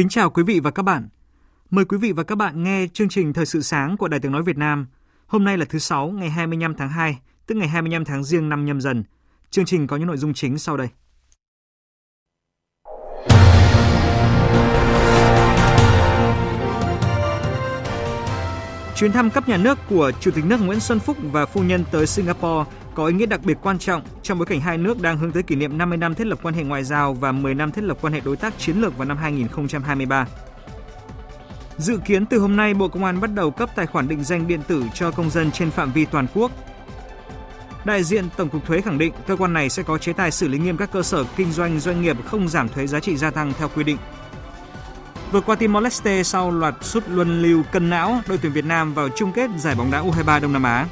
Kính chào quý vị và các bạn. Mời quý vị và các bạn nghe chương trình Thời sự sáng của Đài Tiếng Nói Việt Nam. Hôm nay là thứ Sáu, ngày 25 tháng 2, tức ngày 25 tháng Giêng năm nhâm dần. Chương trình có những nội dung chính sau đây. Chuyến thăm cấp nhà nước của Chủ tịch nước Nguyễn Xuân Phúc và phu nhân tới Singapore có ý nghĩa đặc biệt quan trọng trong bối cảnh hai nước đang hướng tới kỷ niệm 50 năm thiết lập quan hệ ngoại giao và 10 năm thiết lập quan hệ đối tác chiến lược vào năm 2023. Dự kiến từ hôm nay, Bộ Công an bắt đầu cấp tài khoản định danh điện tử cho công dân trên phạm vi toàn quốc. Đại diện Tổng cục Thuế khẳng định cơ quan này sẽ có chế tài xử lý nghiêm các cơ sở kinh doanh doanh nghiệp không giảm thuế giá trị gia tăng theo quy định. Vượt qua Timor Leste sau loạt sút luân lưu cân não, đội tuyển Việt Nam vào chung kết giải bóng đá U23 Đông Nam Á.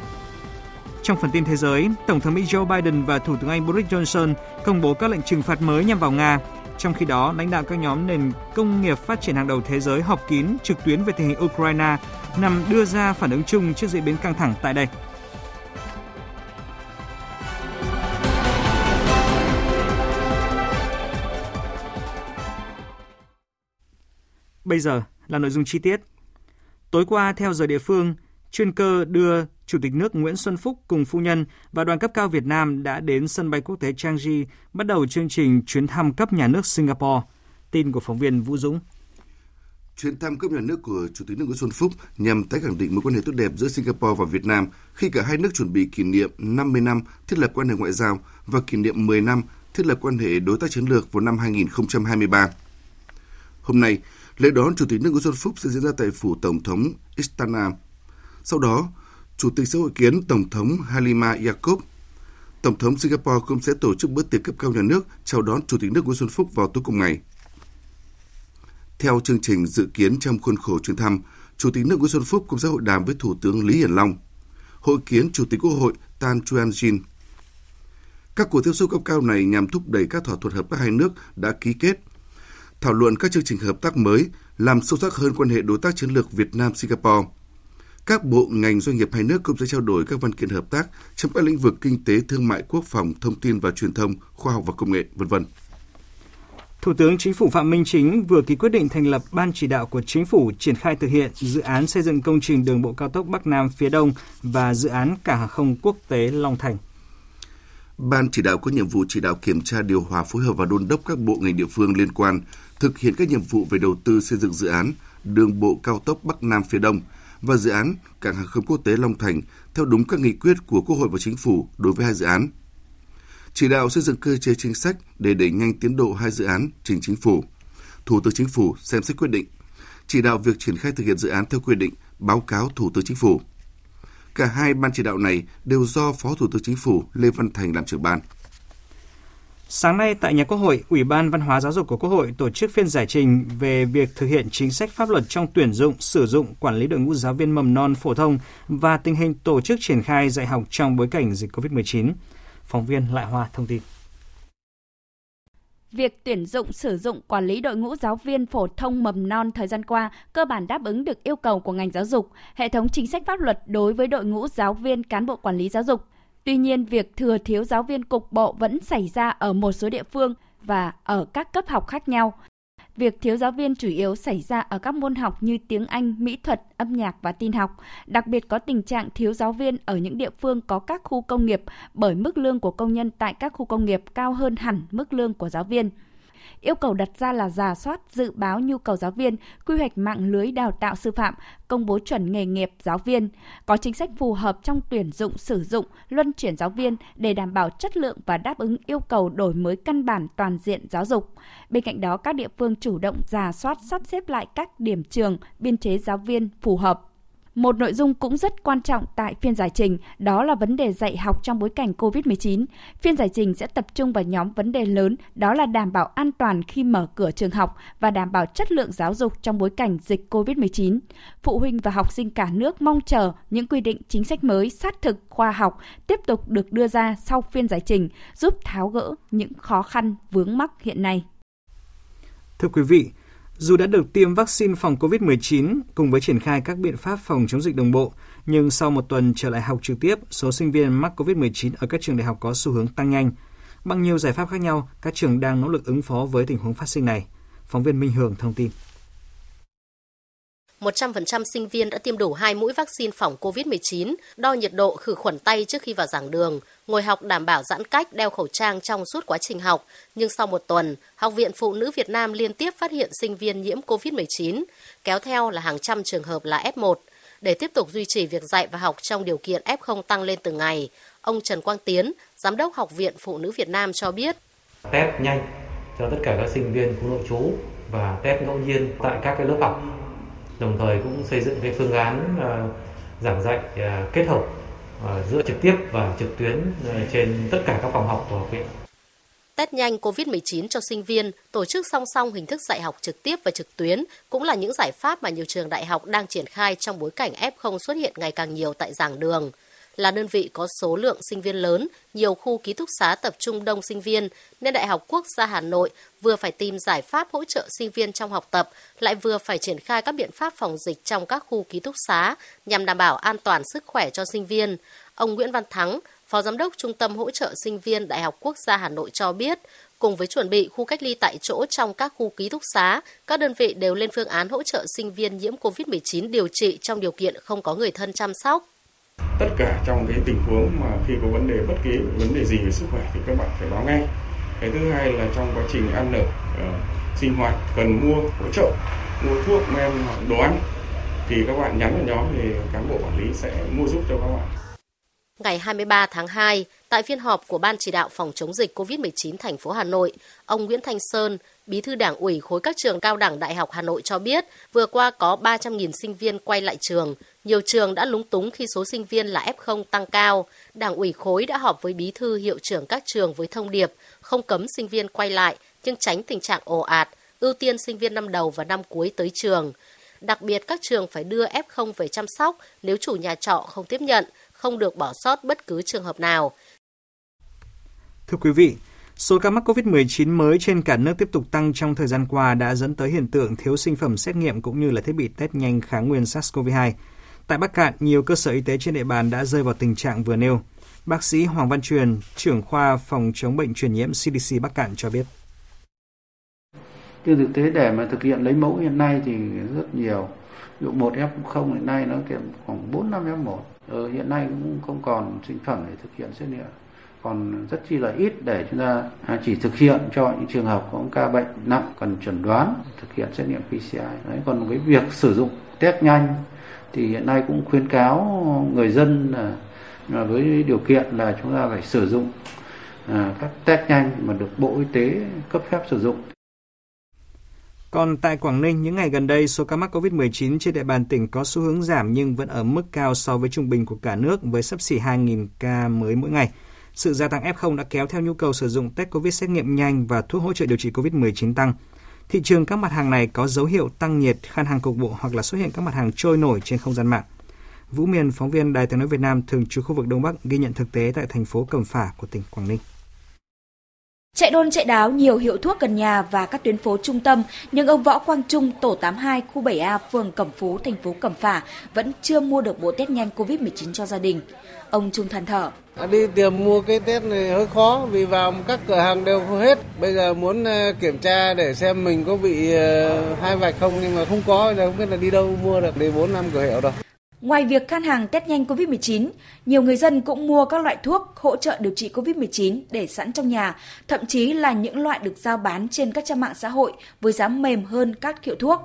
Trong phần tin thế giới, Tổng thống Mỹ Joe Biden và Thủ tướng Anh Boris Johnson công bố các lệnh trừng phạt mới nhằm vào Nga. Trong khi đó, lãnh đạo các nhóm nền công nghiệp phát triển hàng đầu thế giới họp kín trực tuyến về tình hình Ukraine nhằm đưa ra phản ứng chung trước diễn biến căng thẳng tại đây. Bây giờ là nội dung chi tiết. Tối qua, theo giờ địa phương, chuyên cơ đưa Chủ tịch nước Nguyễn Xuân Phúc cùng phu nhân và đoàn cấp cao Việt Nam đã đến sân bay quốc tế Changi bắt đầu chương trình chuyến thăm cấp nhà nước Singapore. Tin của phóng viên Vũ Dũng. Chuyến thăm cấp nhà nước của Chủ tịch nước Nguyễn Xuân Phúc nhằm tái khẳng định mối quan hệ tốt đẹp giữa Singapore và Việt Nam khi cả hai nước chuẩn bị kỷ niệm 50 năm thiết lập quan hệ ngoại giao và kỷ niệm 10 năm thiết lập quan hệ đối tác chiến lược vào năm 2023. Hôm nay, lễ đón Chủ tịch nước Nguyễn Xuân Phúc sẽ diễn ra tại phủ Tổng thống Istana. Sau đó, Chủ tịch sẽ hội kiến Tổng thống Halima Yacob. Tổng thống Singapore cũng sẽ tổ chức bữa tiệc cấp cao nhà nước chào đón Chủ tịch nước Nguyễn Xuân Phúc vào tối cùng ngày. Theo chương trình dự kiến trong khuôn khổ chuyến thăm, Chủ tịch nước Nguyễn Xuân Phúc cũng sẽ hội đàm với Thủ tướng Lý Hiển Long, hội kiến Chủ tịch Quốc hội Tan Chuan Jin. Các cuộc tiếp xúc cấp cao này nhằm thúc đẩy các thỏa thuận hợp tác hai nước đã ký kết, thảo luận các chương trình hợp tác mới, làm sâu sắc hơn quan hệ đối tác chiến lược Việt Nam-Singapore – các bộ ngành doanh nghiệp hai nước cũng sẽ trao đổi các văn kiện hợp tác trong các lĩnh vực kinh tế, thương mại, quốc phòng, thông tin và truyền thông, khoa học và công nghệ, vân vân. Thủ tướng Chính phủ Phạm Minh Chính vừa ký quyết định thành lập Ban chỉ đạo của Chính phủ triển khai thực hiện dự án xây dựng công trình đường bộ cao tốc Bắc Nam phía Đông và dự án cảng hàng không quốc tế Long Thành. Ban chỉ đạo có nhiệm vụ chỉ đạo kiểm tra điều hòa phối hợp và đôn đốc các bộ ngành địa phương liên quan thực hiện các nhiệm vụ về đầu tư xây dựng dự án đường bộ cao tốc Bắc Nam phía Đông – và dự án cảng hàng không quốc tế Long Thành theo đúng các nghị quyết của Quốc hội và Chính phủ đối với hai dự án. Chỉ đạo xây dựng cơ chế chính sách để đẩy nhanh tiến độ hai dự án trình Chính phủ. Thủ tướng Chính phủ xem xét quyết định. Chỉ đạo việc triển khai thực hiện dự án theo quy định, báo cáo Thủ tướng Chính phủ. Cả hai ban chỉ đạo này đều do Phó Thủ tướng Chính phủ Lê Văn Thành làm trưởng ban. Sáng nay tại nhà Quốc hội, Ủy ban Văn hóa Giáo dục của Quốc hội tổ chức phiên giải trình về việc thực hiện chính sách pháp luật trong tuyển dụng, sử dụng, quản lý đội ngũ giáo viên mầm non phổ thông và tình hình tổ chức triển khai dạy học trong bối cảnh dịch COVID-19. Phóng viên Lại Hoa thông tin. Việc tuyển dụng sử dụng quản lý đội ngũ giáo viên phổ thông mầm non thời gian qua cơ bản đáp ứng được yêu cầu của ngành giáo dục, hệ thống chính sách pháp luật đối với đội ngũ giáo viên cán bộ quản lý giáo dục – Tuy nhiên, việc thừa thiếu giáo viên cục bộ vẫn xảy ra ở một số địa phương và ở các cấp học khác nhau. Việc thiếu giáo viên chủ yếu xảy ra ở các môn học như tiếng Anh, mỹ thuật, âm nhạc và tin học. Đặc biệt có tình trạng thiếu giáo viên ở những địa phương có các khu công nghiệp bởi mức lương của công nhân tại các khu công nghiệp cao hơn hẳn mức lương của giáo viên. Yêu cầu đặt ra là giả soát, dự báo nhu cầu giáo viên, quy hoạch mạng lưới đào tạo sư phạm, công bố chuẩn nghề nghiệp giáo viên, có chính sách phù hợp trong tuyển dụng, sử dụng, luân chuyển giáo viên để đảm bảo chất lượng và đáp ứng yêu cầu đổi mới căn bản toàn diện giáo dục. Bên cạnh đó, các địa phương chủ động giả soát sắp xếp lại các điểm trường, biên chế giáo viên phù hợp một nội dung cũng rất quan trọng tại phiên giải trình đó là vấn đề dạy học trong bối cảnh COVID-19. Phiên giải trình sẽ tập trung vào nhóm vấn đề lớn đó là đảm bảo an toàn khi mở cửa trường học và đảm bảo chất lượng giáo dục trong bối cảnh dịch COVID-19. Phụ huynh và học sinh cả nước mong chờ những quy định chính sách mới sát thực khoa học tiếp tục được đưa ra sau phiên giải trình giúp tháo gỡ những khó khăn vướng mắc hiện nay. Thưa quý vị, dù đã được tiêm vaccine phòng COVID-19 cùng với triển khai các biện pháp phòng chống dịch đồng bộ, nhưng sau một tuần trở lại học trực tiếp, số sinh viên mắc COVID-19 ở các trường đại học có xu hướng tăng nhanh. Bằng nhiều giải pháp khác nhau, các trường đang nỗ lực ứng phó với tình huống phát sinh này. Phóng viên Minh Hường thông tin. 100% sinh viên đã tiêm đủ 2 mũi vaccine phòng COVID-19, đo nhiệt độ khử khuẩn tay trước khi vào giảng đường, ngồi học đảm bảo giãn cách, đeo khẩu trang trong suốt quá trình học. Nhưng sau một tuần, Học viện Phụ nữ Việt Nam liên tiếp phát hiện sinh viên nhiễm COVID-19, kéo theo là hàng trăm trường hợp là F1. Để tiếp tục duy trì việc dạy và học trong điều kiện F0 tăng lên từng ngày, ông Trần Quang Tiến, Giám đốc Học viện Phụ nữ Việt Nam cho biết. Test nhanh cho tất cả các sinh viên của nội trú và test ngẫu nhiên tại các cái lớp học đồng thời cũng xây dựng cái phương án ờ, giảng dạy ờ, kết hợp ờ, giữa trực tiếp và trực tuyến trên tất cả các phòng học của học viện. Test nhanh COVID-19 cho sinh viên, tổ chức song song hình thức dạy học trực tiếp và trực tuyến cũng là những giải pháp mà nhiều trường đại học đang triển khai trong bối cảnh F0 xuất hiện ngày càng nhiều tại giảng đường là đơn vị có số lượng sinh viên lớn, nhiều khu ký túc xá tập trung đông sinh viên, nên Đại học Quốc gia Hà Nội vừa phải tìm giải pháp hỗ trợ sinh viên trong học tập, lại vừa phải triển khai các biện pháp phòng dịch trong các khu ký túc xá nhằm đảm bảo an toàn sức khỏe cho sinh viên. Ông Nguyễn Văn Thắng, Phó Giám đốc Trung tâm Hỗ trợ Sinh viên Đại học Quốc gia Hà Nội cho biết, cùng với chuẩn bị khu cách ly tại chỗ trong các khu ký túc xá, các đơn vị đều lên phương án hỗ trợ sinh viên nhiễm COVID-19 điều trị trong điều kiện không có người thân chăm sóc tất cả trong cái tình huống mà khi có vấn đề bất kỳ vấn đề gì về sức khỏe thì các bạn phải báo ngay. Cái thứ hai là trong quá trình ăn ở uh, sinh hoạt cần mua hỗ trợ mua thuốc men hoặc đồ ăn thì các bạn nhắn vào nhóm thì cán bộ quản lý sẽ mua giúp cho các bạn. Ngày 23 tháng 2, tại phiên họp của Ban chỉ đạo phòng chống dịch COVID-19 thành phố Hà Nội, ông Nguyễn Thanh Sơn, Bí thư Đảng ủy khối các trường cao đẳng Đại học Hà Nội cho biết, vừa qua có 300.000 sinh viên quay lại trường. Nhiều trường đã lúng túng khi số sinh viên là F0 tăng cao. Đảng ủy khối đã họp với bí thư hiệu trưởng các trường với thông điệp không cấm sinh viên quay lại, nhưng tránh tình trạng ồ ạt, ưu tiên sinh viên năm đầu và năm cuối tới trường. Đặc biệt các trường phải đưa F0 về chăm sóc nếu chủ nhà trọ không tiếp nhận, không được bỏ sót bất cứ trường hợp nào. Thưa quý vị, Số ca mắc COVID-19 mới trên cả nước tiếp tục tăng trong thời gian qua đã dẫn tới hiện tượng thiếu sinh phẩm xét nghiệm cũng như là thiết bị test nhanh kháng nguyên SARS-CoV-2. Tại Bắc Cạn, nhiều cơ sở y tế trên địa bàn đã rơi vào tình trạng vừa nêu. Bác sĩ Hoàng Văn Truyền, trưởng khoa phòng chống bệnh truyền nhiễm CDC Bắc Cạn cho biết. Trên thực tế để mà thực hiện lấy mẫu hiện nay thì rất nhiều. Ví dụ một F0 hiện nay nó kiểm khoảng 4 năm F1. Ờ, hiện nay cũng không còn sinh phẩm để thực hiện xét nghiệm còn rất chi là ít để chúng ta à, chỉ thực hiện cho những trường hợp có ca bệnh nặng cần chuẩn đoán thực hiện xét nghiệm PCI. Đấy, còn cái việc sử dụng test nhanh thì hiện nay cũng khuyến cáo người dân là với điều kiện là chúng ta phải sử dụng à, các test nhanh mà được Bộ Y tế cấp phép sử dụng. Còn tại Quảng Ninh, những ngày gần đây, số ca mắc COVID-19 trên địa bàn tỉnh có xu hướng giảm nhưng vẫn ở mức cao so với trung bình của cả nước với sắp xỉ 2.000 ca mới mỗi ngày. Sự gia tăng F0 đã kéo theo nhu cầu sử dụng test COVID xét nghiệm nhanh và thuốc hỗ trợ điều trị COVID-19 tăng. Thị trường các mặt hàng này có dấu hiệu tăng nhiệt, khan hàng cục bộ hoặc là xuất hiện các mặt hàng trôi nổi trên không gian mạng. Vũ Miền, phóng viên Đài tiếng nói Việt Nam thường trú khu vực Đông Bắc ghi nhận thực tế tại thành phố Cẩm Phả của tỉnh Quảng Ninh. Chạy đôn chạy đáo nhiều hiệu thuốc gần nhà và các tuyến phố trung tâm, nhưng ông Võ Quang Trung, tổ 82, khu 7A, phường Cẩm Phú, thành phố Cẩm Phả vẫn chưa mua được bộ test nhanh COVID-19 cho gia đình. Ông Trung than thở. À, đi tìm mua cái test này hơi khó vì vào các cửa hàng đều hết. Bây giờ muốn ờ, kiểm tra để xem mình có bị ờ, hai vạch không nhưng mà không có, không biết là đi đâu mua được. Đi 4 năm cửa hiệu rồi. Ngoài việc khan hàng test nhanh COVID-19, nhiều người dân cũng mua các loại thuốc hỗ trợ điều trị COVID-19 để sẵn trong nhà, thậm chí là những loại được giao bán trên các trang mạng xã hội với giá mềm hơn các hiệu thuốc.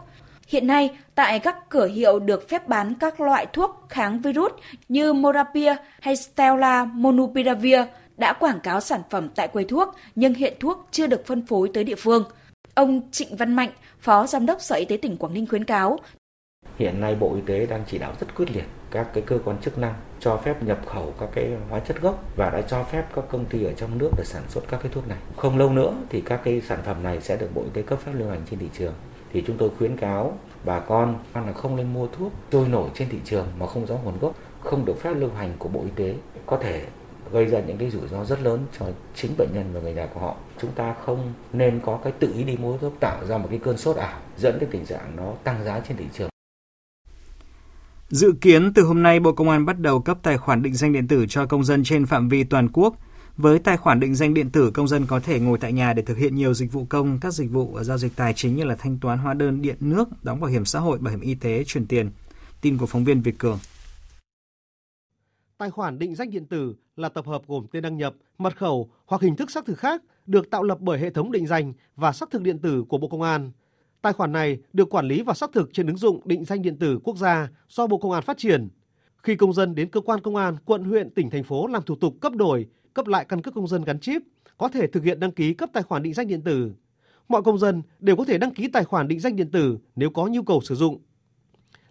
Hiện nay, tại các cửa hiệu được phép bán các loại thuốc kháng virus như Morapir hay Stella Monupiravir đã quảng cáo sản phẩm tại quầy thuốc nhưng hiện thuốc chưa được phân phối tới địa phương. Ông Trịnh Văn Mạnh, Phó Giám đốc Sở Y tế tỉnh Quảng Ninh khuyến cáo Hiện nay Bộ Y tế đang chỉ đạo rất quyết liệt các cái cơ quan chức năng cho phép nhập khẩu các cái hóa chất gốc và đã cho phép các công ty ở trong nước để sản xuất các cái thuốc này. Không lâu nữa thì các cái sản phẩm này sẽ được Bộ Y tế cấp phép lưu hành trên thị trường. Thì chúng tôi khuyến cáo bà con là không nên mua thuốc trôi nổi trên thị trường mà không rõ nguồn gốc, không được phép lưu hành của Bộ Y tế có thể gây ra những cái rủi ro rất lớn cho chính bệnh nhân và người nhà của họ. Chúng ta không nên có cái tự ý đi mua thuốc tạo ra một cái cơn sốt ảo dẫn đến tình trạng nó tăng giá trên thị trường. Dự kiến từ hôm nay Bộ Công an bắt đầu cấp tài khoản định danh điện tử cho công dân trên phạm vi toàn quốc. Với tài khoản định danh điện tử, công dân có thể ngồi tại nhà để thực hiện nhiều dịch vụ công, các dịch vụ giao dịch tài chính như là thanh toán hóa đơn điện nước, đóng bảo hiểm xã hội, bảo hiểm y tế, chuyển tiền. Tin của phóng viên Việt Cường. Tài khoản định danh điện tử là tập hợp gồm tên đăng nhập, mật khẩu hoặc hình thức xác thực khác được tạo lập bởi hệ thống định danh và xác thực điện tử của Bộ Công an – Tài khoản này được quản lý và xác thực trên ứng dụng định danh điện tử quốc gia do Bộ Công an phát triển. Khi công dân đến cơ quan công an, quận, huyện, tỉnh, thành phố làm thủ tục cấp đổi, cấp lại căn cước công dân gắn chip, có thể thực hiện đăng ký cấp tài khoản định danh điện tử. Mọi công dân đều có thể đăng ký tài khoản định danh điện tử nếu có nhu cầu sử dụng.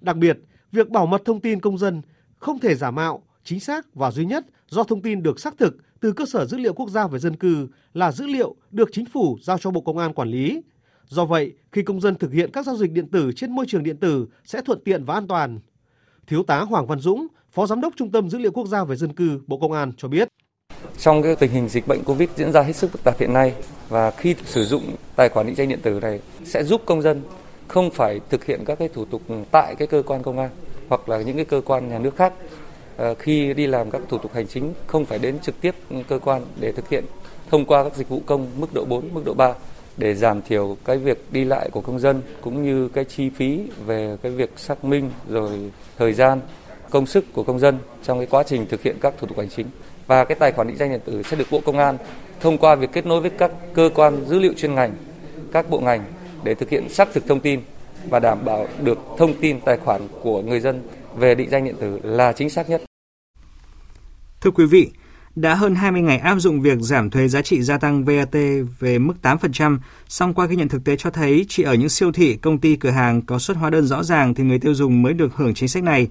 Đặc biệt, việc bảo mật thông tin công dân không thể giả mạo, chính xác và duy nhất do thông tin được xác thực từ cơ sở dữ liệu quốc gia về dân cư là dữ liệu được chính phủ giao cho Bộ Công an quản lý Do vậy, khi công dân thực hiện các giao dịch điện tử trên môi trường điện tử sẽ thuận tiện và an toàn. Thiếu tá Hoàng Văn Dũng, Phó Giám đốc Trung tâm Dữ liệu Quốc gia về dân cư Bộ Công an cho biết. Trong cái tình hình dịch bệnh Covid diễn ra hết sức phức tạp hiện nay và khi sử dụng tài khoản định danh điện tử này sẽ giúp công dân không phải thực hiện các cái thủ tục tại cái cơ quan công an hoặc là những cái cơ quan nhà nước khác ờ, khi đi làm các thủ tục hành chính không phải đến trực tiếp cơ quan để thực hiện thông qua các dịch vụ công mức độ 4, mức độ 3 để giảm thiểu cái việc đi lại của công dân cũng như cái chi phí về cái việc xác minh rồi thời gian công sức của công dân trong cái quá trình thực hiện các thủ tục hành chính và cái tài khoản định danh điện tử sẽ được Bộ Công an thông qua việc kết nối với các cơ quan dữ liệu chuyên ngành, các bộ ngành để thực hiện xác thực thông tin và đảm bảo được thông tin tài khoản của người dân về định danh điện tử là chính xác nhất. Thưa quý vị, đã hơn 20 ngày áp dụng việc giảm thuế giá trị gia tăng VAT về mức 8%, song qua ghi nhận thực tế cho thấy chỉ ở những siêu thị, công ty, cửa hàng có xuất hóa đơn rõ ràng thì người tiêu dùng mới được hưởng chính sách này.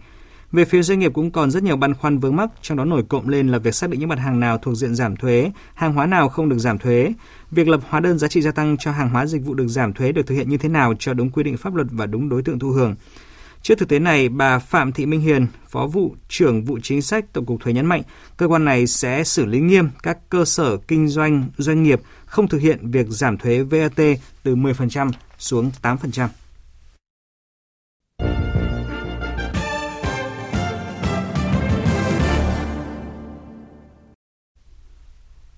Về phía doanh nghiệp cũng còn rất nhiều băn khoăn vướng mắc, trong đó nổi cộng lên là việc xác định những mặt hàng nào thuộc diện giảm thuế, hàng hóa nào không được giảm thuế, việc lập hóa đơn giá trị gia tăng cho hàng hóa dịch vụ được giảm thuế được thực hiện như thế nào cho đúng quy định pháp luật và đúng đối tượng thụ hưởng. Trước thực tế này, bà Phạm Thị Minh Hiền, Phó vụ trưởng vụ chính sách Tổng cục Thuế nhấn mạnh, cơ quan này sẽ xử lý nghiêm các cơ sở kinh doanh doanh nghiệp không thực hiện việc giảm thuế VAT từ 10% xuống 8%.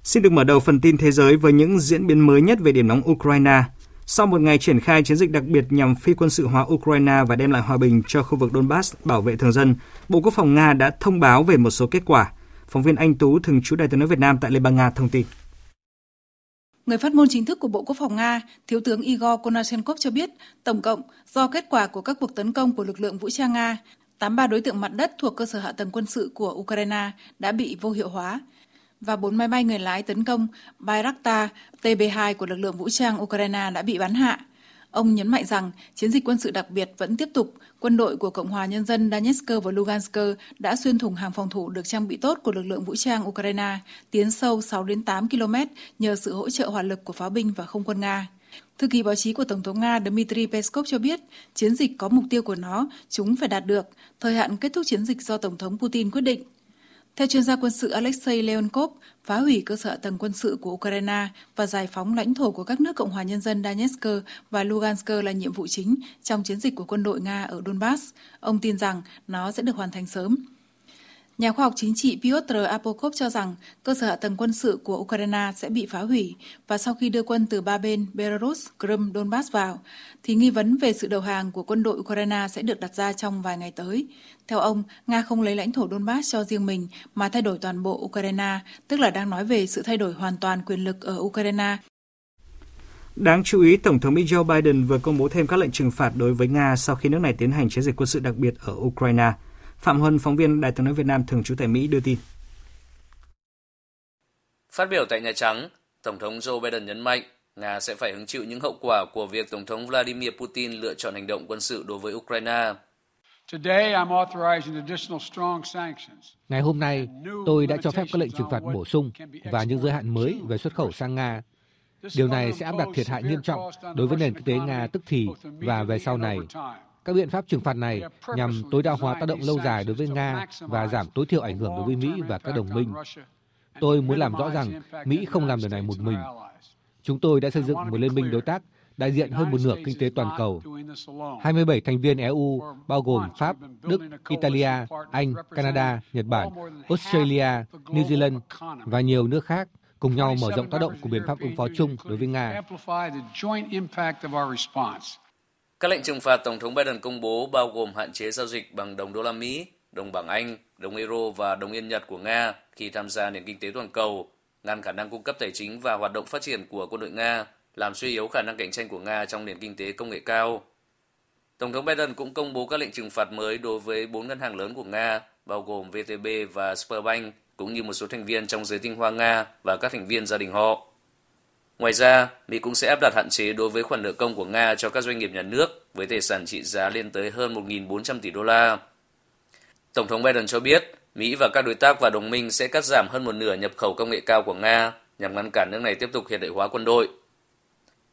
Xin được mở đầu phần tin thế giới với những diễn biến mới nhất về điểm nóng Ukraine. Sau một ngày triển khai chiến dịch đặc biệt nhằm phi quân sự hóa Ukraine và đem lại hòa bình cho khu vực Donbass bảo vệ thường dân, Bộ Quốc phòng Nga đã thông báo về một số kết quả. Phóng viên Anh Tú, thường trú Đại tướng nước Việt Nam tại Liên bang Nga thông tin. Người phát ngôn chính thức của Bộ Quốc phòng Nga, Thiếu tướng Igor Konashenkov cho biết, tổng cộng do kết quả của các cuộc tấn công của lực lượng vũ trang Nga, 83 đối tượng mặt đất thuộc cơ sở hạ tầng quân sự của Ukraine đã bị vô hiệu hóa, và bốn máy bay người lái tấn công Bayraktar TB2 của lực lượng vũ trang Ukraine đã bị bắn hạ. Ông nhấn mạnh rằng chiến dịch quân sự đặc biệt vẫn tiếp tục, quân đội của Cộng hòa Nhân dân Donetsk và Lugansk đã xuyên thủng hàng phòng thủ được trang bị tốt của lực lượng vũ trang Ukraine, tiến sâu 6 đến 8 km nhờ sự hỗ trợ hỏa lực của pháo binh và không quân Nga. Thư ký báo chí của Tổng thống Nga Dmitry Peskov cho biết, chiến dịch có mục tiêu của nó, chúng phải đạt được, thời hạn kết thúc chiến dịch do Tổng thống Putin quyết định. Theo chuyên gia quân sự Alexei Leonkov, phá hủy cơ sở tầng quân sự của Ukraine và giải phóng lãnh thổ của các nước Cộng hòa Nhân dân Donetsk và Lugansk là nhiệm vụ chính trong chiến dịch của quân đội Nga ở Donbass. Ông tin rằng nó sẽ được hoàn thành sớm. Nhà khoa học chính trị Piotr Apokov cho rằng cơ sở hạ tầng quân sự của Ukraine sẽ bị phá hủy và sau khi đưa quân từ ba bên Belarus, Crimea, Donbass vào, thì nghi vấn về sự đầu hàng của quân đội Ukraine sẽ được đặt ra trong vài ngày tới. Theo ông, Nga không lấy lãnh thổ Donbass cho riêng mình mà thay đổi toàn bộ Ukraine, tức là đang nói về sự thay đổi hoàn toàn quyền lực ở Ukraine. Đáng chú ý, Tổng thống Mỹ Joe Biden vừa công bố thêm các lệnh trừng phạt đối với Nga sau khi nước này tiến hành chiến dịch quân sự đặc biệt ở Ukraine. Phạm Huân, phóng viên Đài tiếng nói Việt Nam thường trú tại Mỹ đưa tin. Phát biểu tại Nhà Trắng, Tổng thống Joe Biden nhấn mạnh Nga sẽ phải hứng chịu những hậu quả của việc Tổng thống Vladimir Putin lựa chọn hành động quân sự đối với Ukraine. Ngày hôm nay, tôi đã cho phép các lệnh trừng phạt bổ sung và những giới hạn mới về xuất khẩu sang Nga. Điều này sẽ áp đặt thiệt hại nghiêm trọng đối với nền kinh tế Nga tức thì và về sau này. Các biện pháp trừng phạt này nhằm tối đa hóa tác động lâu dài đối với Nga và giảm tối thiểu ảnh hưởng đối với Mỹ và các đồng minh. Tôi muốn làm rõ rằng Mỹ không làm điều này một mình. Chúng tôi đã xây dựng một liên minh đối tác đại diện hơn một nửa kinh tế toàn cầu. 27 thành viên EU bao gồm Pháp, Đức, Italia, Anh, Canada, Nhật Bản, Australia, New Zealand và nhiều nước khác cùng nhau mở rộng tác động của biện pháp ứng phó chung đối với Nga. Các lệnh trừng phạt Tổng thống Biden công bố bao gồm hạn chế giao dịch bằng đồng đô la Mỹ, đồng bảng Anh, đồng euro và đồng yên Nhật của Nga khi tham gia nền kinh tế toàn cầu, ngăn khả năng cung cấp tài chính và hoạt động phát triển của quân đội Nga, làm suy yếu khả năng cạnh tranh của Nga trong nền kinh tế công nghệ cao. Tổng thống Biden cũng công bố các lệnh trừng phạt mới đối với bốn ngân hàng lớn của Nga, bao gồm VTB và Sberbank, cũng như một số thành viên trong giới tinh hoa Nga và các thành viên gia đình họ. Ngoài ra, Mỹ cũng sẽ áp đặt hạn chế đối với khoản nợ công của Nga cho các doanh nghiệp nhà nước với tài sản trị giá lên tới hơn 1.400 tỷ đô la. Tổng thống Biden cho biết, Mỹ và các đối tác và đồng minh sẽ cắt giảm hơn một nửa nhập khẩu công nghệ cao của Nga nhằm ngăn cản nước này tiếp tục hiện đại hóa quân đội.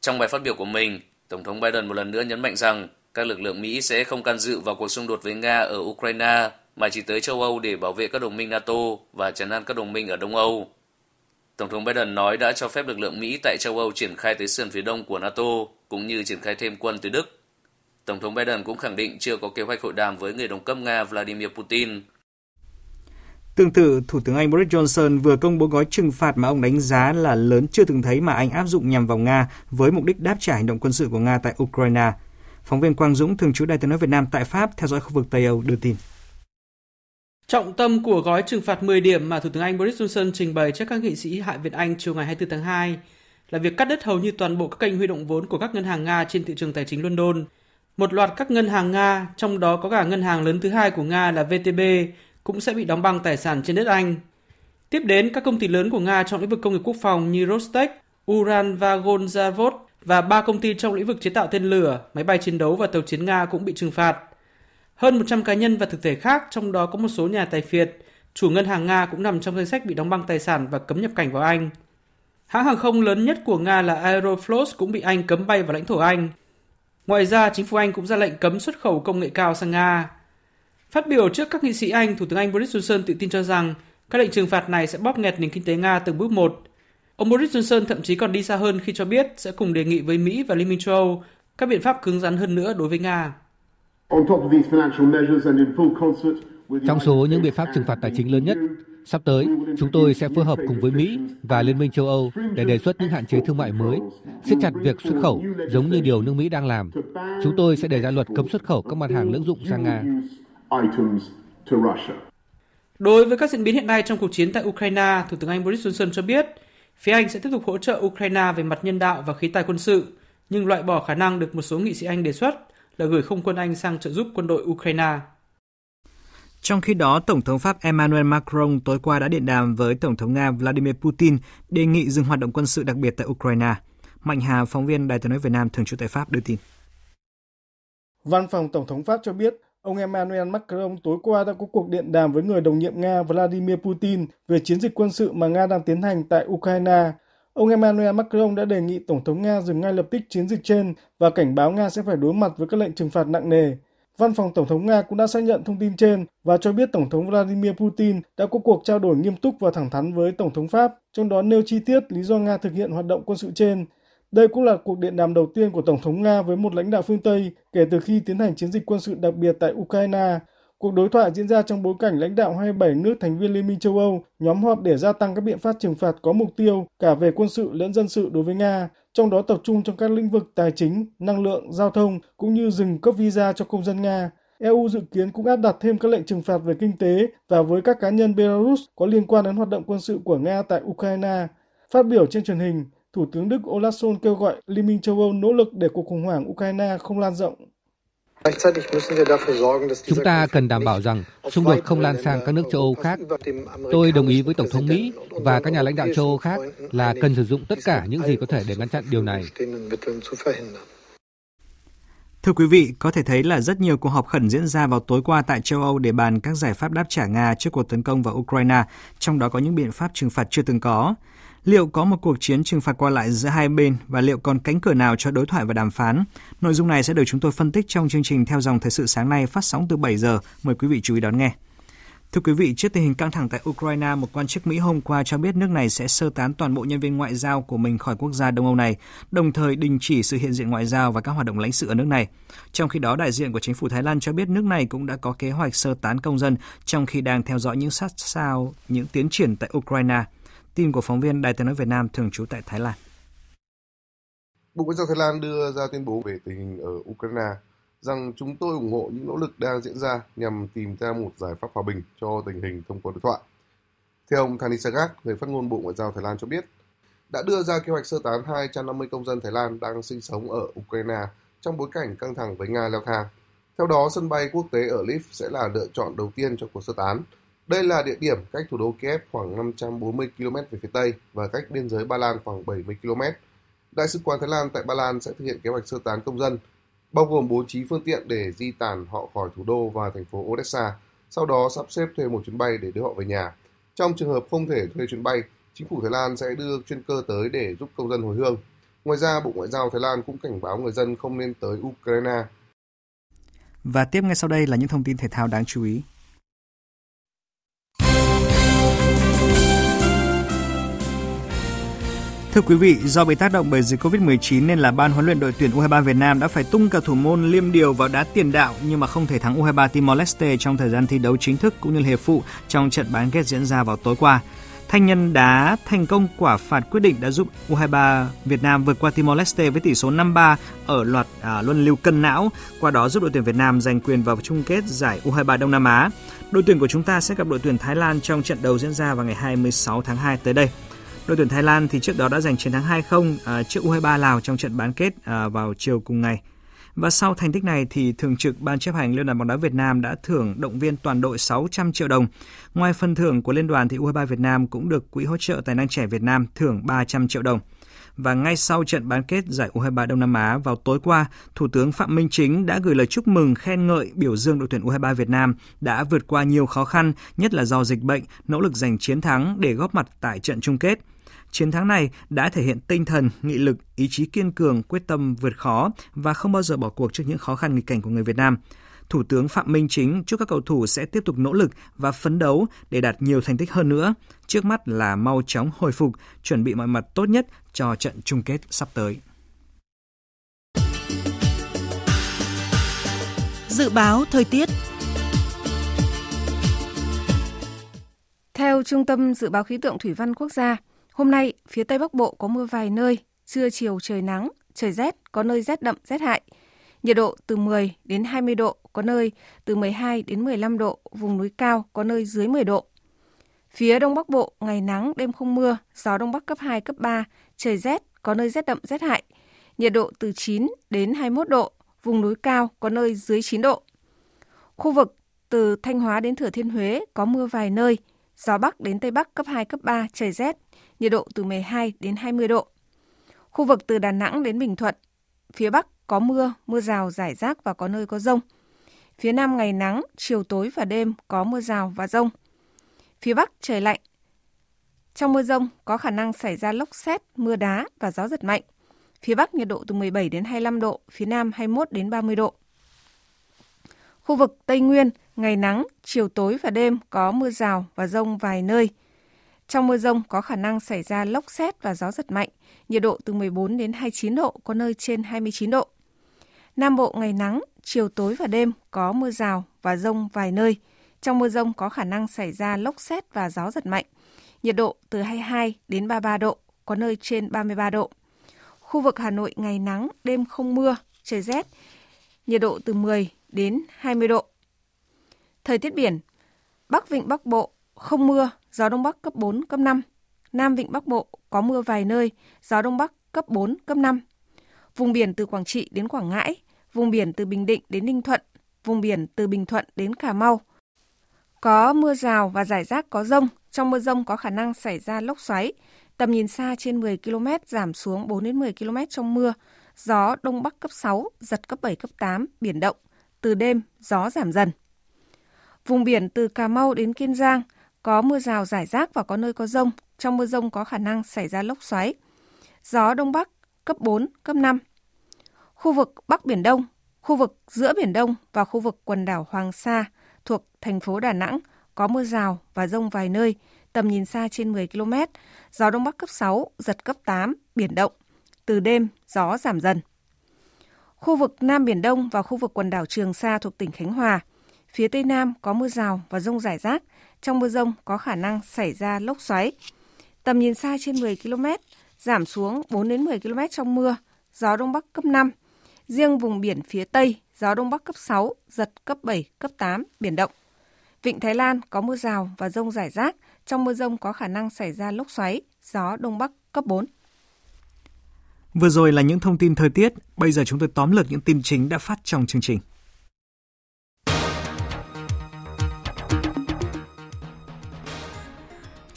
Trong bài phát biểu của mình, Tổng thống Biden một lần nữa nhấn mạnh rằng các lực lượng Mỹ sẽ không can dự vào cuộc xung đột với Nga ở Ukraine mà chỉ tới châu Âu để bảo vệ các đồng minh NATO và chấn an các đồng minh ở Đông Âu. Tổng thống Biden nói đã cho phép lực lượng Mỹ tại châu Âu triển khai tới sườn phía đông của NATO, cũng như triển khai thêm quân từ Đức. Tổng thống Biden cũng khẳng định chưa có kế hoạch hội đàm với người đồng cấp Nga Vladimir Putin. Tương tự, Thủ tướng Anh Boris Johnson vừa công bố gói trừng phạt mà ông đánh giá là lớn chưa từng thấy mà Anh áp dụng nhằm vào Nga với mục đích đáp trả hành động quân sự của Nga tại Ukraine. Phóng viên Quang Dũng, thường trú Đài tiếng nói Việt Nam tại Pháp, theo dõi khu vực Tây Âu đưa tin. Trọng tâm của gói trừng phạt 10 điểm mà Thủ tướng Anh Boris Johnson trình bày trước các nghị sĩ Hạ viện Anh chiều ngày 24 tháng 2 là việc cắt đứt hầu như toàn bộ các kênh huy động vốn của các ngân hàng Nga trên thị trường tài chính London. Một loạt các ngân hàng Nga, trong đó có cả ngân hàng lớn thứ hai của Nga là VTB, cũng sẽ bị đóng băng tài sản trên đất Anh. Tiếp đến, các công ty lớn của Nga trong lĩnh vực công nghiệp quốc phòng như Rostec, Uran Vagonzavod và ba công ty trong lĩnh vực chế tạo tên lửa, máy bay chiến đấu và tàu chiến Nga cũng bị trừng phạt. Hơn 100 cá nhân và thực thể khác, trong đó có một số nhà tài phiệt, chủ ngân hàng Nga cũng nằm trong danh sách bị đóng băng tài sản và cấm nhập cảnh vào Anh. Hãng hàng không lớn nhất của Nga là Aeroflot cũng bị Anh cấm bay vào lãnh thổ Anh. Ngoài ra, chính phủ Anh cũng ra lệnh cấm xuất khẩu công nghệ cao sang Nga. Phát biểu trước các nghị sĩ Anh, Thủ tướng Anh Boris Johnson tự tin cho rằng các lệnh trừng phạt này sẽ bóp nghẹt nền kinh tế Nga từng bước một. Ông Boris Johnson thậm chí còn đi xa hơn khi cho biết sẽ cùng đề nghị với Mỹ và Liên minh châu Âu các biện pháp cứng rắn hơn nữa đối với Nga. Trong số những biện pháp trừng phạt tài chính lớn nhất, sắp tới chúng tôi sẽ phối hợp cùng với Mỹ và Liên minh châu Âu để đề xuất những hạn chế thương mại mới, siết chặt việc xuất khẩu giống như điều nước Mỹ đang làm. Chúng tôi sẽ đề ra luật cấm xuất khẩu các mặt hàng lưỡng dụng sang Nga. Đối với các diễn biến hiện nay trong cuộc chiến tại Ukraine, Thủ tướng Anh Boris Johnson cho biết phía Anh sẽ tiếp tục hỗ trợ Ukraine về mặt nhân đạo và khí tài quân sự, nhưng loại bỏ khả năng được một số nghị sĩ Anh đề xuất là gửi không quân Anh sang trợ giúp quân đội Ukraine. Trong khi đó, Tổng thống Pháp Emmanuel Macron tối qua đã điện đàm với Tổng thống Nga Vladimir Putin đề nghị dừng hoạt động quân sự đặc biệt tại Ukraine. Mạnh Hà, phóng viên Đài tiếng nói Việt Nam thường trú tại Pháp đưa tin. Văn phòng Tổng thống Pháp cho biết, ông Emmanuel Macron tối qua đã có cuộc điện đàm với người đồng nhiệm Nga Vladimir Putin về chiến dịch quân sự mà Nga đang tiến hành tại Ukraine. Ông Emmanuel Macron đã đề nghị Tổng thống Nga dừng ngay lập tức chiến dịch trên và cảnh báo Nga sẽ phải đối mặt với các lệnh trừng phạt nặng nề. Văn phòng Tổng thống Nga cũng đã xác nhận thông tin trên và cho biết Tổng thống Vladimir Putin đã có cuộc trao đổi nghiêm túc và thẳng thắn với Tổng thống Pháp, trong đó nêu chi tiết lý do Nga thực hiện hoạt động quân sự trên. Đây cũng là cuộc điện đàm đầu tiên của Tổng thống Nga với một lãnh đạo phương Tây kể từ khi tiến hành chiến dịch quân sự đặc biệt tại Ukraine. Cuộc đối thoại diễn ra trong bối cảnh lãnh đạo 27 nước thành viên Liên minh châu Âu nhóm họp để gia tăng các biện pháp trừng phạt có mục tiêu cả về quân sự lẫn dân sự đối với Nga, trong đó tập trung trong các lĩnh vực tài chính, năng lượng, giao thông cũng như dừng cấp visa cho công dân Nga. EU dự kiến cũng áp đặt thêm các lệnh trừng phạt về kinh tế và với các cá nhân Belarus có liên quan đến hoạt động quân sự của Nga tại Ukraine. Phát biểu trên truyền hình, Thủ tướng Đức Olaf Scholz kêu gọi Liên minh châu Âu nỗ lực để cuộc khủng hoảng Ukraine không lan rộng. Chúng ta cần đảm bảo rằng xung đột không lan sang các nước châu Âu khác. Tôi đồng ý với Tổng thống Mỹ và các nhà lãnh đạo châu Âu khác là cần sử dụng tất cả những gì có thể để ngăn chặn điều này. Thưa quý vị, có thể thấy là rất nhiều cuộc họp khẩn diễn ra vào tối qua tại châu Âu để bàn các giải pháp đáp trả Nga trước cuộc tấn công vào Ukraine, trong đó có những biện pháp trừng phạt chưa từng có. Liệu có một cuộc chiến trừng phạt qua lại giữa hai bên và liệu còn cánh cửa nào cho đối thoại và đàm phán? Nội dung này sẽ được chúng tôi phân tích trong chương trình theo dòng thời sự sáng nay phát sóng từ 7 giờ. Mời quý vị chú ý đón nghe. Thưa quý vị, trước tình hình căng thẳng tại Ukraine, một quan chức Mỹ hôm qua cho biết nước này sẽ sơ tán toàn bộ nhân viên ngoại giao của mình khỏi quốc gia Đông Âu này, đồng thời đình chỉ sự hiện diện ngoại giao và các hoạt động lãnh sự ở nước này. Trong khi đó, đại diện của chính phủ Thái Lan cho biết nước này cũng đã có kế hoạch sơ tán công dân trong khi đang theo dõi những sát sao những tiến triển tại Ukraine. Tin của phóng viên Đài tiếng nói Việt Nam thường trú tại Thái Lan. Bộ Ngoại giao Thái Lan đưa ra tuyên bố về tình hình ở Ukraine rằng chúng tôi ủng hộ những nỗ lực đang diễn ra nhằm tìm ra một giải pháp hòa bình cho tình hình thông qua đối thoại. Theo ông Thani Sagat, người phát ngôn Bộ Ngoại giao Thái Lan cho biết, đã đưa ra kế hoạch sơ tán 250 công dân Thái Lan đang sinh sống ở Ukraine trong bối cảnh căng thẳng với Nga leo thang. Theo đó, sân bay quốc tế ở Lviv sẽ là lựa chọn đầu tiên cho cuộc sơ tán. Đây là địa điểm cách thủ đô Kiev khoảng 540 km về phía Tây và cách biên giới Ba Lan khoảng 70 km. Đại sứ quán Thái Lan tại Ba Lan sẽ thực hiện kế hoạch sơ tán công dân bao gồm bố trí phương tiện để di tản họ khỏi thủ đô và thành phố Odessa, sau đó sắp xếp thuê một chuyến bay để đưa họ về nhà. Trong trường hợp không thể thuê chuyến bay, chính phủ Thái Lan sẽ đưa chuyên cơ tới để giúp công dân hồi hương. Ngoài ra, Bộ Ngoại giao Thái Lan cũng cảnh báo người dân không nên tới Ukraine. Và tiếp ngay sau đây là những thông tin thể thao đáng chú ý. Thưa quý vị, do bị tác động bởi dịch Covid-19 nên là ban huấn luyện đội tuyển U23 Việt Nam đã phải tung cả thủ môn liêm điều vào đá tiền đạo nhưng mà không thể thắng U23 Timor Leste trong thời gian thi đấu chính thức cũng như là hiệp phụ trong trận bán kết diễn ra vào tối qua. Thanh Nhân đá thành công quả phạt quyết định đã giúp U23 Việt Nam vượt qua Timor Leste với tỷ số 5-3 ở loạt à, luân lưu cân não, qua đó giúp đội tuyển Việt Nam giành quyền vào chung kết giải U23 Đông Nam Á. Đội tuyển của chúng ta sẽ gặp đội tuyển Thái Lan trong trận đấu diễn ra vào ngày 26 tháng 2 tới đây. Đội tuyển Thái Lan thì trước đó đã giành chiến thắng 2-0 à, trước U23 Lào trong trận bán kết à, vào chiều cùng ngày. Và sau thành tích này thì Thường trực Ban chấp hành Liên đoàn bóng đá Việt Nam đã thưởng động viên toàn đội 600 triệu đồng. Ngoài phần thưởng của liên đoàn thì U23 Việt Nam cũng được Quỹ hỗ trợ tài năng trẻ Việt Nam thưởng 300 triệu đồng. Và ngay sau trận bán kết giải U23 Đông Nam Á vào tối qua, Thủ tướng Phạm Minh Chính đã gửi lời chúc mừng khen ngợi biểu dương đội tuyển U23 Việt Nam đã vượt qua nhiều khó khăn, nhất là do dịch bệnh, nỗ lực giành chiến thắng để góp mặt tại trận chung kết. Chiến thắng này đã thể hiện tinh thần, nghị lực, ý chí kiên cường, quyết tâm vượt khó và không bao giờ bỏ cuộc trước những khó khăn nghịch cảnh của người Việt Nam. Thủ tướng Phạm Minh Chính chúc các cầu thủ sẽ tiếp tục nỗ lực và phấn đấu để đạt nhiều thành tích hơn nữa. Trước mắt là mau chóng hồi phục, chuẩn bị mọi mặt tốt nhất cho trận chung kết sắp tới. Dự báo thời tiết Theo Trung tâm Dự báo Khí tượng Thủy văn Quốc gia, Hôm nay, phía Tây Bắc Bộ có mưa vài nơi, trưa chiều trời nắng, trời rét, có nơi rét đậm, rét hại. Nhiệt độ từ 10 đến 20 độ, có nơi từ 12 đến 15 độ, vùng núi cao có nơi dưới 10 độ. Phía Đông Bắc Bộ, ngày nắng, đêm không mưa, gió Đông Bắc cấp 2, cấp 3, trời rét, có nơi rét đậm, rét hại. Nhiệt độ từ 9 đến 21 độ, vùng núi cao có nơi dưới 9 độ. Khu vực từ Thanh Hóa đến Thừa Thiên Huế có mưa vài nơi, gió Bắc đến Tây Bắc cấp 2, cấp 3, trời rét, nhiệt độ từ 12 đến 20 độ. Khu vực từ Đà Nẵng đến Bình Thuận, phía Bắc có mưa, mưa rào rải rác và có nơi có rông. Phía Nam ngày nắng, chiều tối và đêm có mưa rào và rông. Phía Bắc trời lạnh. Trong mưa rông có khả năng xảy ra lốc xét, mưa đá và gió giật mạnh. Phía Bắc nhiệt độ từ 17 đến 25 độ, phía Nam 21 đến 30 độ. Khu vực Tây Nguyên, ngày nắng, chiều tối và đêm có mưa rào và rông vài nơi. Trong mưa rông có khả năng xảy ra lốc xét và gió giật mạnh, nhiệt độ từ 14 đến 29 độ, có nơi trên 29 độ. Nam Bộ ngày nắng, chiều tối và đêm có mưa rào và rông vài nơi. Trong mưa rông có khả năng xảy ra lốc xét và gió giật mạnh. Nhiệt độ từ 22 đến 33 độ, có nơi trên 33 độ. Khu vực Hà Nội ngày nắng, đêm không mưa, trời rét. Nhiệt độ từ 10 đến 20 độ. Thời tiết biển, Bắc Vịnh Bắc Bộ không mưa, gió Đông Bắc cấp 4, cấp 5. Nam Vịnh Bắc Bộ có mưa vài nơi, gió Đông Bắc cấp 4, cấp 5. Vùng biển từ Quảng Trị đến Quảng Ngãi, vùng biển từ Bình Định đến Ninh Thuận, vùng biển từ Bình Thuận đến Cà Mau. Có mưa rào và rải rác có rông, trong mưa rông có khả năng xảy ra lốc xoáy, tầm nhìn xa trên 10 km giảm xuống 4 đến 10 km trong mưa, gió đông bắc cấp 6, giật cấp 7 cấp 8, biển động, từ đêm gió giảm dần. Vùng biển từ Cà Mau đến Kiên Giang có mưa rào rải rác và có nơi có rông, trong mưa rông có khả năng xảy ra lốc xoáy. Gió đông bắc cấp 4, cấp 5. Khu vực Bắc Biển Đông, khu vực giữa Biển Đông và khu vực quần đảo Hoàng Sa thuộc thành phố Đà Nẵng có mưa rào và rông vài nơi, tầm nhìn xa trên 10 km, gió đông bắc cấp 6, giật cấp 8, biển động. Từ đêm, gió giảm dần. Khu vực Nam Biển Đông và khu vực quần đảo Trường Sa thuộc tỉnh Khánh Hòa, phía Tây Nam có mưa rào và rông rải rác, trong mưa rông có khả năng xảy ra lốc xoáy. Tầm nhìn xa trên 10 km, giảm xuống 4 đến 10 km trong mưa, gió đông bắc cấp 5. Riêng vùng biển phía Tây, gió đông bắc cấp 6, giật cấp 7, cấp 8, biển động. Vịnh Thái Lan có mưa rào và rông rải rác, trong mưa rông có khả năng xảy ra lốc xoáy, gió đông bắc cấp 4. Vừa rồi là những thông tin thời tiết, bây giờ chúng tôi tóm lược những tin chính đã phát trong chương trình.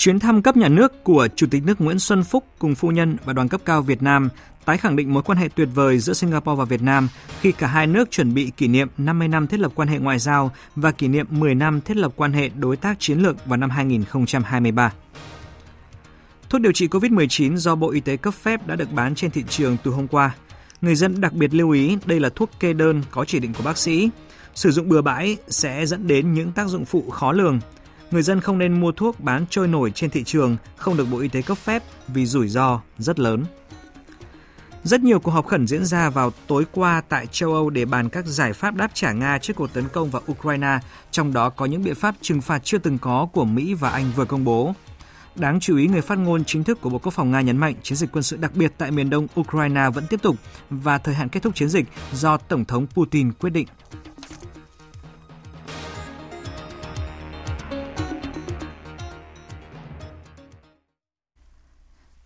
Chuyến thăm cấp nhà nước của Chủ tịch nước Nguyễn Xuân Phúc cùng phu nhân và đoàn cấp cao Việt Nam, tái khẳng định mối quan hệ tuyệt vời giữa Singapore và Việt Nam khi cả hai nước chuẩn bị kỷ niệm 50 năm thiết lập quan hệ ngoại giao và kỷ niệm 10 năm thiết lập quan hệ đối tác chiến lược vào năm 2023. Thuốc điều trị COVID-19 do Bộ Y tế cấp phép đã được bán trên thị trường từ hôm qua. Người dân đặc biệt lưu ý đây là thuốc kê đơn có chỉ định của bác sĩ. Sử dụng bừa bãi sẽ dẫn đến những tác dụng phụ khó lường. Người dân không nên mua thuốc bán trôi nổi trên thị trường không được Bộ Y tế cấp phép vì rủi ro rất lớn. Rất nhiều cuộc họp khẩn diễn ra vào tối qua tại châu Âu để bàn các giải pháp đáp trả Nga trước cuộc tấn công vào Ukraine, trong đó có những biện pháp trừng phạt chưa từng có của Mỹ và Anh vừa công bố. Đáng chú ý, người phát ngôn chính thức của Bộ Quốc phòng Nga nhấn mạnh chiến dịch quân sự đặc biệt tại miền đông Ukraine vẫn tiếp tục và thời hạn kết thúc chiến dịch do Tổng thống Putin quyết định.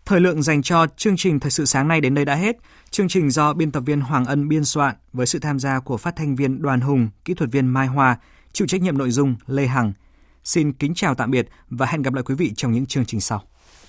Thời lượng dành cho chương trình Thời sự sáng nay đến đây đã hết. Chương trình do biên tập viên Hoàng Ân biên soạn với sự tham gia của phát thanh viên Đoàn Hùng, kỹ thuật viên Mai Hoa, chịu trách nhiệm nội dung Lê Hằng. Xin kính chào tạm biệt và hẹn gặp lại quý vị trong những chương trình sau.